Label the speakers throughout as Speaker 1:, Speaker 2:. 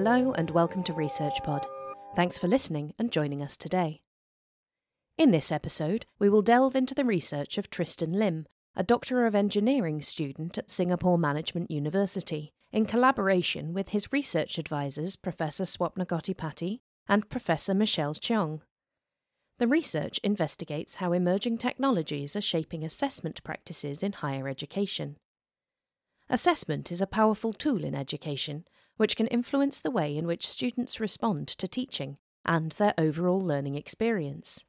Speaker 1: Hello and welcome to Research Pod. Thanks for listening and joining us today. In this episode, we will delve into the research of Tristan Lim, a Doctor of Engineering student at Singapore Management University, in collaboration with his research advisors Professor Swapna Gottipati and Professor Michelle Cheong. The research investigates how emerging technologies are shaping assessment practices in higher education. Assessment is a powerful tool in education, which can influence the way in which students respond to teaching and their overall learning experience.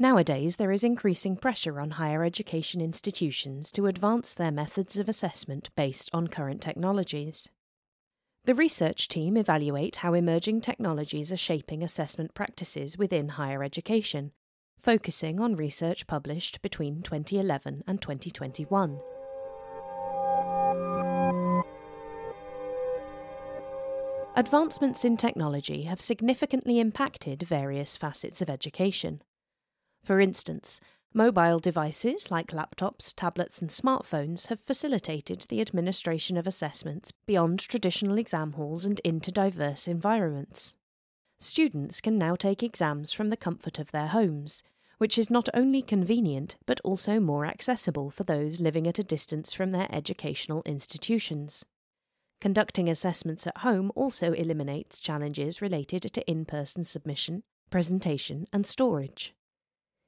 Speaker 1: Nowadays, there is increasing pressure on higher education institutions to advance their methods of assessment based on current technologies. The research team evaluate how emerging technologies are shaping assessment practices within higher education, focusing on research published between 2011 and 2021. Advancements in technology have significantly impacted various facets of education. For instance, mobile devices like laptops, tablets, and smartphones have facilitated the administration of assessments beyond traditional exam halls and into diverse environments. Students can now take exams from the comfort of their homes, which is not only convenient but also more accessible for those living at a distance from their educational institutions. Conducting assessments at home also eliminates challenges related to in person submission, presentation, and storage.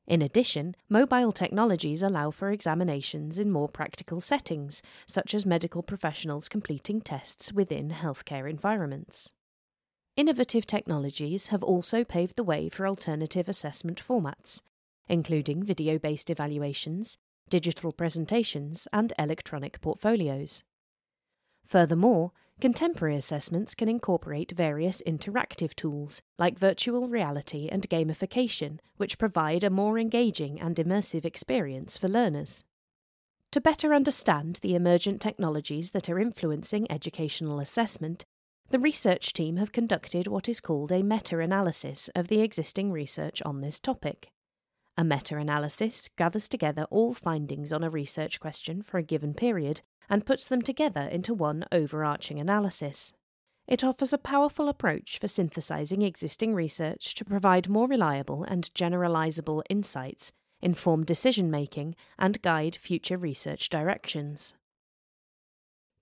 Speaker 1: In addition, mobile technologies allow for examinations in more practical settings, such as medical professionals completing tests within healthcare environments. Innovative technologies have also paved the way for alternative assessment formats, including video based evaluations, digital presentations, and electronic portfolios. Furthermore, contemporary assessments can incorporate various interactive tools like virtual reality and gamification, which provide a more engaging and immersive experience for learners. To better understand the emergent technologies that are influencing educational assessment, the research team have conducted what is called a meta analysis of the existing research on this topic. A meta analysis gathers together all findings on a research question for a given period and puts them together into one overarching analysis. It offers a powerful approach for synthesizing existing research to provide more reliable and generalizable insights, inform decision making, and guide future research directions.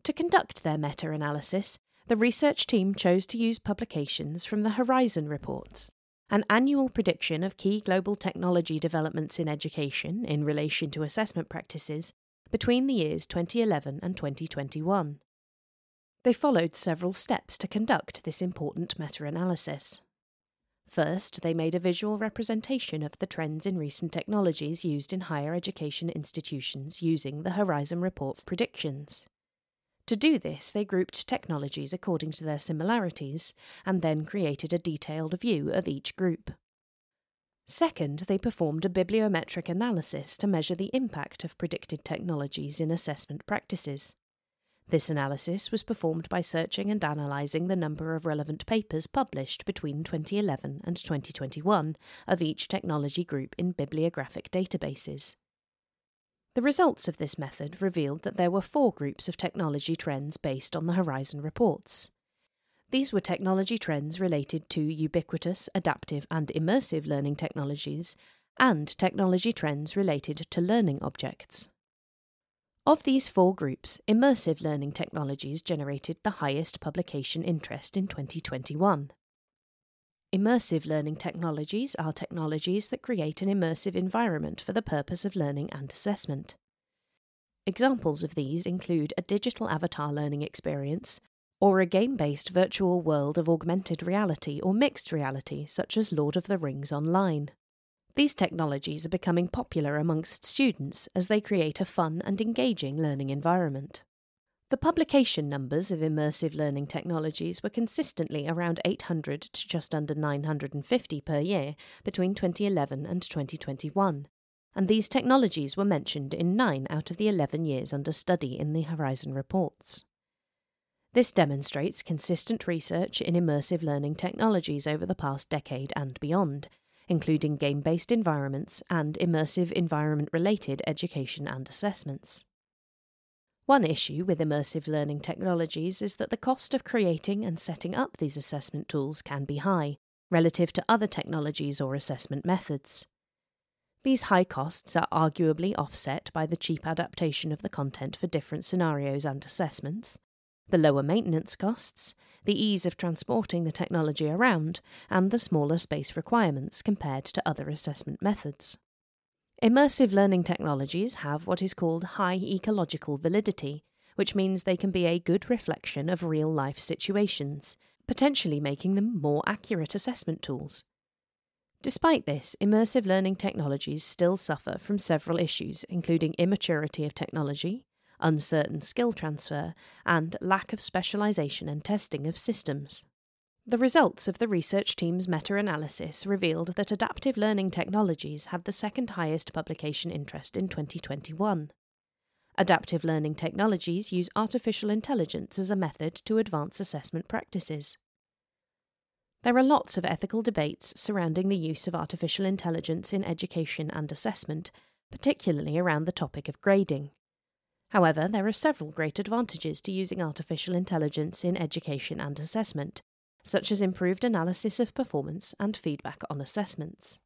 Speaker 1: To conduct their meta analysis, the research team chose to use publications from the Horizon Reports, an annual prediction of key global technology developments in education in relation to assessment practices between the years 2011 and 2021. They followed several steps to conduct this important meta analysis. First, they made a visual representation of the trends in recent technologies used in higher education institutions using the Horizon Report's predictions. To do this, they grouped technologies according to their similarities and then created a detailed view of each group. Second, they performed a bibliometric analysis to measure the impact of predicted technologies in assessment practices. This analysis was performed by searching and analysing the number of relevant papers published between 2011 and 2021 of each technology group in bibliographic databases. The results of this method revealed that there were four groups of technology trends based on the Horizon reports. These were technology trends related to ubiquitous, adaptive, and immersive learning technologies, and technology trends related to learning objects. Of these four groups, immersive learning technologies generated the highest publication interest in 2021. Immersive learning technologies are technologies that create an immersive environment for the purpose of learning and assessment. Examples of these include a digital avatar learning experience, or a game based virtual world of augmented reality or mixed reality, such as Lord of the Rings Online. These technologies are becoming popular amongst students as they create a fun and engaging learning environment. The publication numbers of immersive learning technologies were consistently around 800 to just under 950 per year between 2011 and 2021, and these technologies were mentioned in 9 out of the 11 years under study in the Horizon reports. This demonstrates consistent research in immersive learning technologies over the past decade and beyond, including game based environments and immersive environment related education and assessments. One issue with immersive learning technologies is that the cost of creating and setting up these assessment tools can be high, relative to other technologies or assessment methods. These high costs are arguably offset by the cheap adaptation of the content for different scenarios and assessments, the lower maintenance costs, the ease of transporting the technology around, and the smaller space requirements compared to other assessment methods. Immersive learning technologies have what is called high ecological validity, which means they can be a good reflection of real life situations, potentially making them more accurate assessment tools. Despite this, immersive learning technologies still suffer from several issues, including immaturity of technology, uncertain skill transfer, and lack of specialization and testing of systems. The results of the research team's meta analysis revealed that adaptive learning technologies had the second highest publication interest in 2021. Adaptive learning technologies use artificial intelligence as a method to advance assessment practices. There are lots of ethical debates surrounding the use of artificial intelligence in education and assessment, particularly around the topic of grading. However, there are several great advantages to using artificial intelligence in education and assessment, such as improved analysis of performance and feedback on assessments.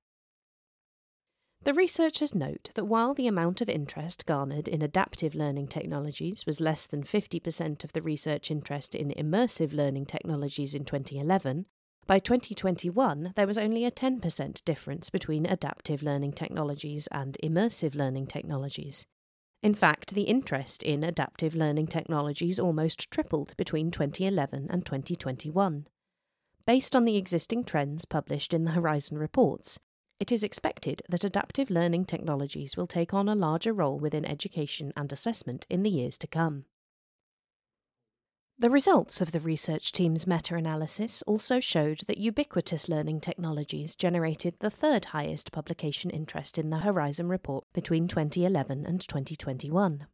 Speaker 1: The researchers note that while the amount of interest garnered in adaptive learning technologies was less than 50% of the research interest in immersive learning technologies in 2011, by 2021 there was only a 10% difference between adaptive learning technologies and immersive learning technologies. In fact, the interest in adaptive learning technologies almost tripled between 2011 and 2021. Based on the existing trends published in the Horizon reports, it is expected that adaptive learning technologies will take on a larger role within education and assessment in the years to come. The results of the research team's meta analysis also showed that ubiquitous learning technologies generated the third highest publication interest in the Horizon report between 2011 and 2021.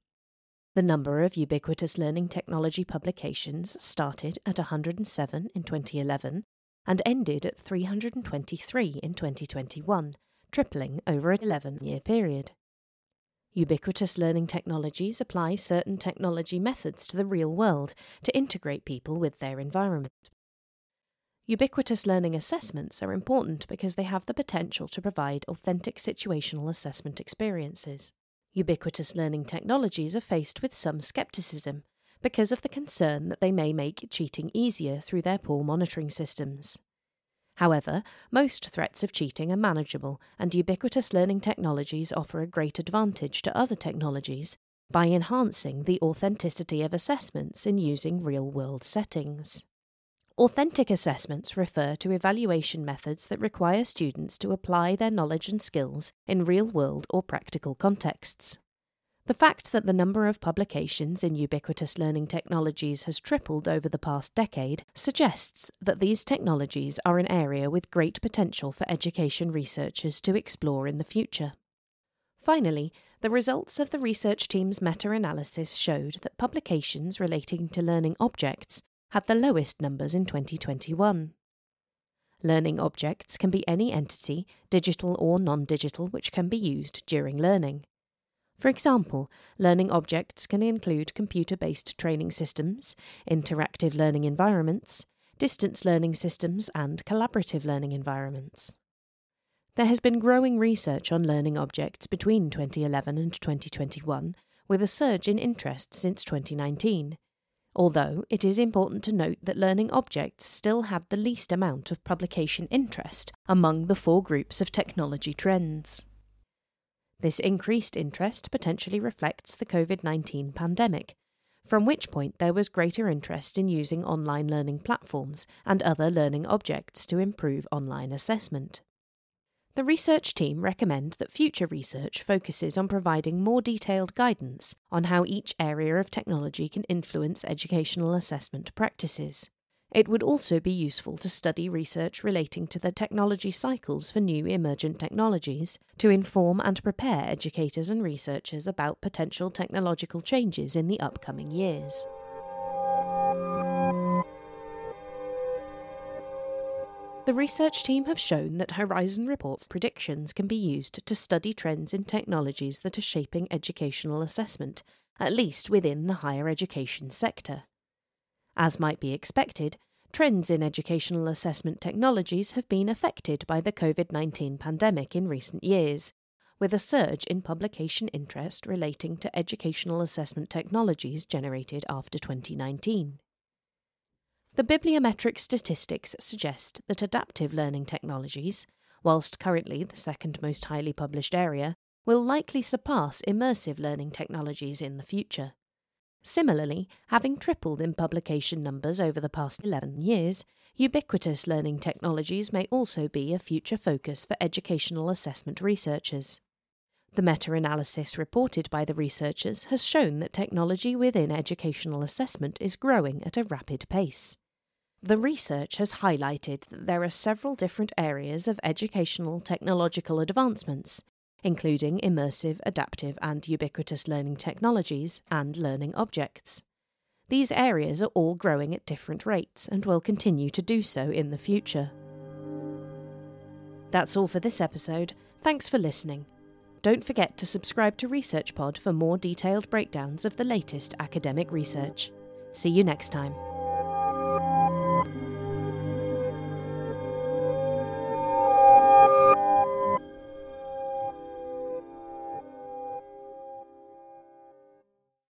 Speaker 1: The number of ubiquitous learning technology publications started at 107 in 2011 and ended at 323 in 2021, tripling over an 11 year period. Ubiquitous learning technologies apply certain technology methods to the real world to integrate people with their environment. Ubiquitous learning assessments are important because they have the potential to provide authentic situational assessment experiences ubiquitous learning technologies are faced with some skepticism because of the concern that they may make cheating easier through their poor monitoring systems. However, most threats of cheating are manageable, and ubiquitous learning technologies offer a great advantage to other technologies by enhancing the authenticity of assessments in using real world settings. Authentic assessments refer to evaluation methods that require students to apply their knowledge and skills in real world or practical contexts. The fact that the number of publications in ubiquitous learning technologies has tripled over the past decade suggests that these technologies are an area with great potential for education researchers to explore in the future. Finally, the results of the research team's meta analysis showed that publications relating to learning objects had the lowest numbers in 2021. Learning objects can be any entity, digital or non digital, which can be used during learning. For example, learning objects can include computer based training systems, interactive learning environments, distance learning systems, and collaborative learning environments. There has been growing research on learning objects between 2011 and 2021, with a surge in interest since 2019, although it is important to note that learning objects still had the least amount of publication interest among the four groups of technology trends. This increased interest potentially reflects the COVID 19 pandemic, from which point there was greater interest in using online learning platforms and other learning objects to improve online assessment. The research team recommend that future research focuses on providing more detailed guidance on how each area of technology can influence educational assessment practices. It would also be useful to study research relating to the technology cycles for new emergent technologies to inform and prepare educators and researchers about potential technological changes in the upcoming years. The research team have shown that Horizon Report's predictions can be used to study trends in technologies that are shaping educational assessment, at least within the higher education sector. As might be expected, trends in educational assessment technologies have been affected by the COVID 19 pandemic in recent years, with a surge in publication interest relating to educational assessment technologies generated after 2019. The bibliometric statistics suggest that adaptive learning technologies, whilst currently the second most highly published area, will likely surpass immersive learning technologies in the future. Similarly, having tripled in publication numbers over the past 11 years, ubiquitous learning technologies may also be a future focus for educational assessment researchers. The meta analysis reported by the researchers has shown that technology within educational assessment is growing at a rapid pace. The research has highlighted that there are several different areas of educational technological advancements, including immersive, adaptive, and ubiquitous learning technologies and learning objects. These areas are all growing at different rates and will continue to do so in the future. That's all for this episode. Thanks for listening. Don't forget to subscribe to ResearchPod for more detailed breakdowns of the latest academic research. See you next time.